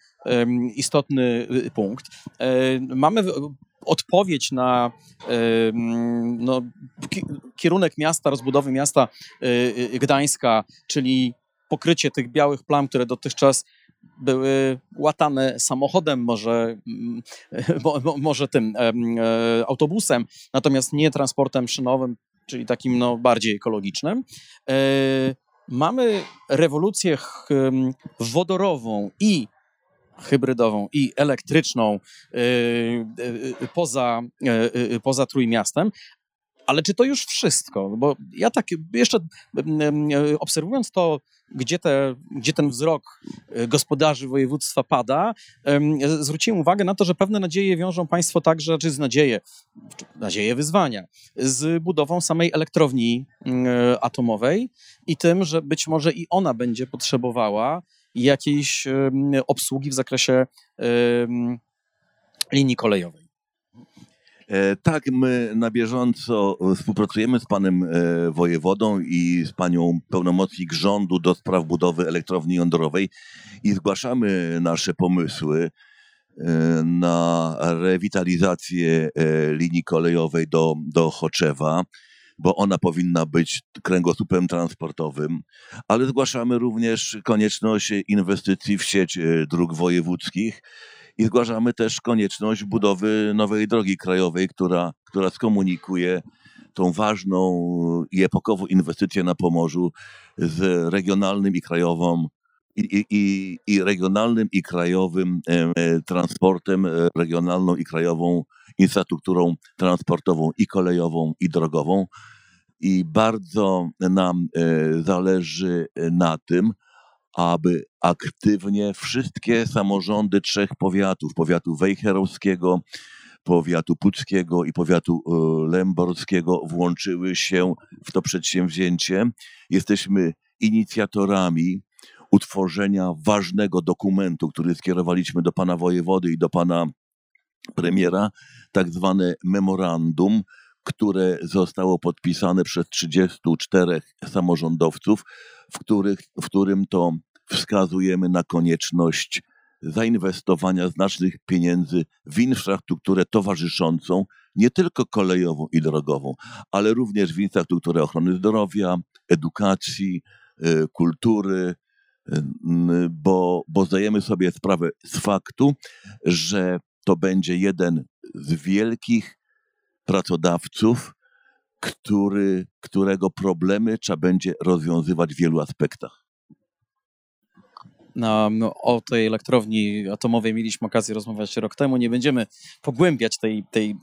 istotny y, punkt. E, mamy odpowiedź na no, kierunek miasta, rozbudowy miasta y, Gdańska, czyli pokrycie tych białych plam, które dotychczas były łatane samochodem, może, mm, może tym e, autobusem, natomiast nie transportem szynowym, czyli takim no, bardziej ekologicznym. E, mamy rewolucję wodorową i hybrydową i elektryczną e, poza, poza Trójmiastem, ale czy to już wszystko? Bo ja tak jeszcze obserwując to, gdzie, te, gdzie ten wzrok e, gospodarzy województwa pada, zwróciłem uwagę na to, że pewne nadzieje wiążą państwo także, czy z nadzieje, nadzieje wyzwania, z budową samej elektrowni e, atomowej i tym, że być może i ona będzie potrzebowała jakiejś obsługi w zakresie linii kolejowej. E, tak, my na bieżąco współpracujemy z panem e, wojewodą i z panią pełnomocnik rządu do spraw budowy elektrowni jądrowej i zgłaszamy nasze pomysły e, na rewitalizację linii kolejowej do, do Choczewa, bo ona powinna być kręgosłupem transportowym, ale zgłaszamy również konieczność inwestycji w sieć dróg wojewódzkich i zgłaszamy też konieczność budowy nowej drogi krajowej, która, która skomunikuje tą ważną i epokową inwestycję na Pomorzu z regionalnym i krajową i, i, i regionalnym i krajowym e, transportem, e, regionalną i krajową infrastrukturą transportową i kolejową i drogową. I bardzo nam e, zależy na tym, aby aktywnie wszystkie samorządy trzech powiatów, powiatu wejherowskiego, powiatu puckiego i powiatu e, lęborskiego włączyły się w to przedsięwzięcie. Jesteśmy inicjatorami utworzenia ważnego dokumentu, który skierowaliśmy do pana wojewody i do pana premiera, tak zwane memorandum, które zostało podpisane przez 34 samorządowców, w, których, w którym to wskazujemy na konieczność zainwestowania znacznych pieniędzy w infrastrukturę towarzyszącą, nie tylko kolejową i drogową, ale również w infrastrukturę ochrony zdrowia, edukacji, y, kultury, y, bo, bo zdajemy sobie sprawę z faktu, że to będzie jeden z wielkich pracodawców, który, którego problemy trzeba będzie rozwiązywać w wielu aspektach. No, o tej elektrowni atomowej mieliśmy okazję rozmawiać rok temu. Nie będziemy pogłębiać tej, tej,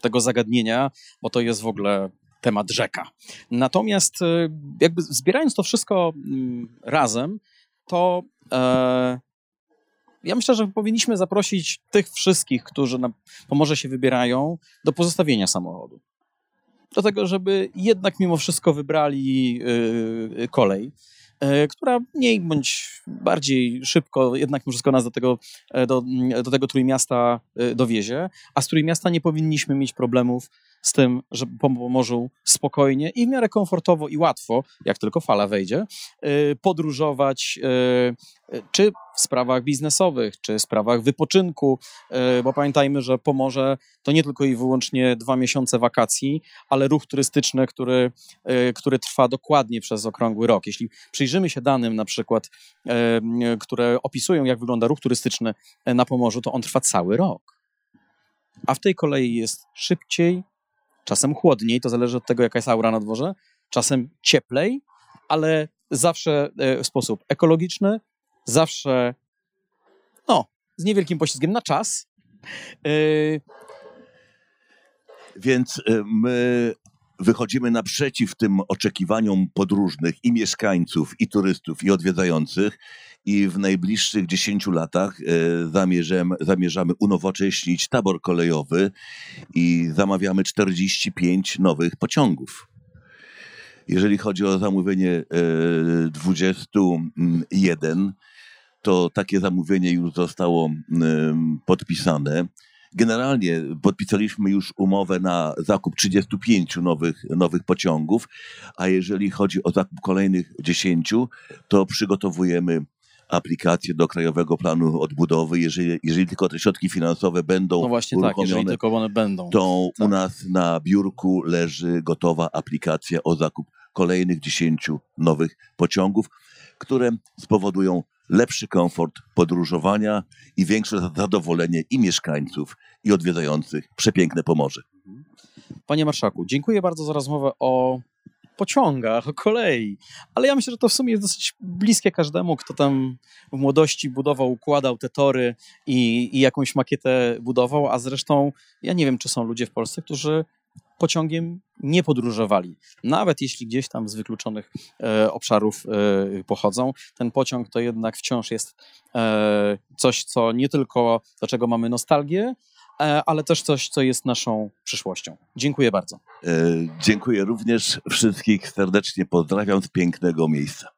tego zagadnienia, bo to jest w ogóle temat rzeka. Natomiast e, jakby zbierając to wszystko mm, razem, to e, ja myślę, że powinniśmy zaprosić tych wszystkich, którzy na Pomorze się wybierają, do pozostawienia samochodu. Do tego, żeby jednak mimo wszystko wybrali y, kolej. E, która mniej bądź bardziej szybko jednak wszystko nas do tego, e, do, do tego Trójmiasta e, dowiezie, a z Trójmiasta nie powinniśmy mieć problemów z tym, że po Pomorzu spokojnie i w miarę komfortowo i łatwo, jak tylko fala wejdzie, podróżować czy w sprawach biznesowych, czy w sprawach wypoczynku, bo pamiętajmy, że Pomorze to nie tylko i wyłącznie dwa miesiące wakacji, ale ruch turystyczny, który, który trwa dokładnie przez okrągły rok. Jeśli przyjrzymy się danym na przykład, które opisują, jak wygląda ruch turystyczny na Pomorzu, to on trwa cały rok. A w tej kolei jest szybciej, czasem chłodniej, to zależy od tego, jaka jest aura na dworze, czasem cieplej, ale zawsze w sposób ekologiczny, zawsze no, z niewielkim poślizgiem na czas. Yy... Więc y, my wychodzimy naprzeciw tym oczekiwaniom podróżnych i mieszkańców, i turystów, i odwiedzających. I w najbliższych 10 latach y, zamierzamy, zamierzamy unowocześnić tabor kolejowy i zamawiamy 45 nowych pociągów. Jeżeli chodzi o zamówienie 21, to takie zamówienie już zostało podpisane. Generalnie podpisaliśmy już umowę na zakup 35 nowych, nowych pociągów, a jeżeli chodzi o zakup kolejnych 10, to przygotowujemy aplikację do Krajowego Planu Odbudowy. Jeżeli, jeżeli tylko te środki finansowe będą No właśnie tak, jeżeli tylko one będą. To tak. u nas na biurku leży gotowa aplikacja o zakup kolejnych 10 nowych pociągów, które spowodują lepszy komfort podróżowania i większe zadowolenie i mieszkańców, i odwiedzających przepiękne Pomorze. Panie Marszaku, dziękuję bardzo za rozmowę o pociągach, o kolei, ale ja myślę, że to w sumie jest dosyć bliskie każdemu, kto tam w młodości budował, układał te tory i, i jakąś makietę budował, a zresztą ja nie wiem, czy są ludzie w Polsce, którzy pociągiem nie podróżowali. Nawet jeśli gdzieś tam z wykluczonych e, obszarów e, pochodzą, ten pociąg to jednak wciąż jest e, coś, co nie tylko do czego mamy nostalgię, ale też coś, co jest naszą przyszłością. Dziękuję bardzo. E, dziękuję również wszystkich serdecznie pozdrawiam z pięknego miejsca.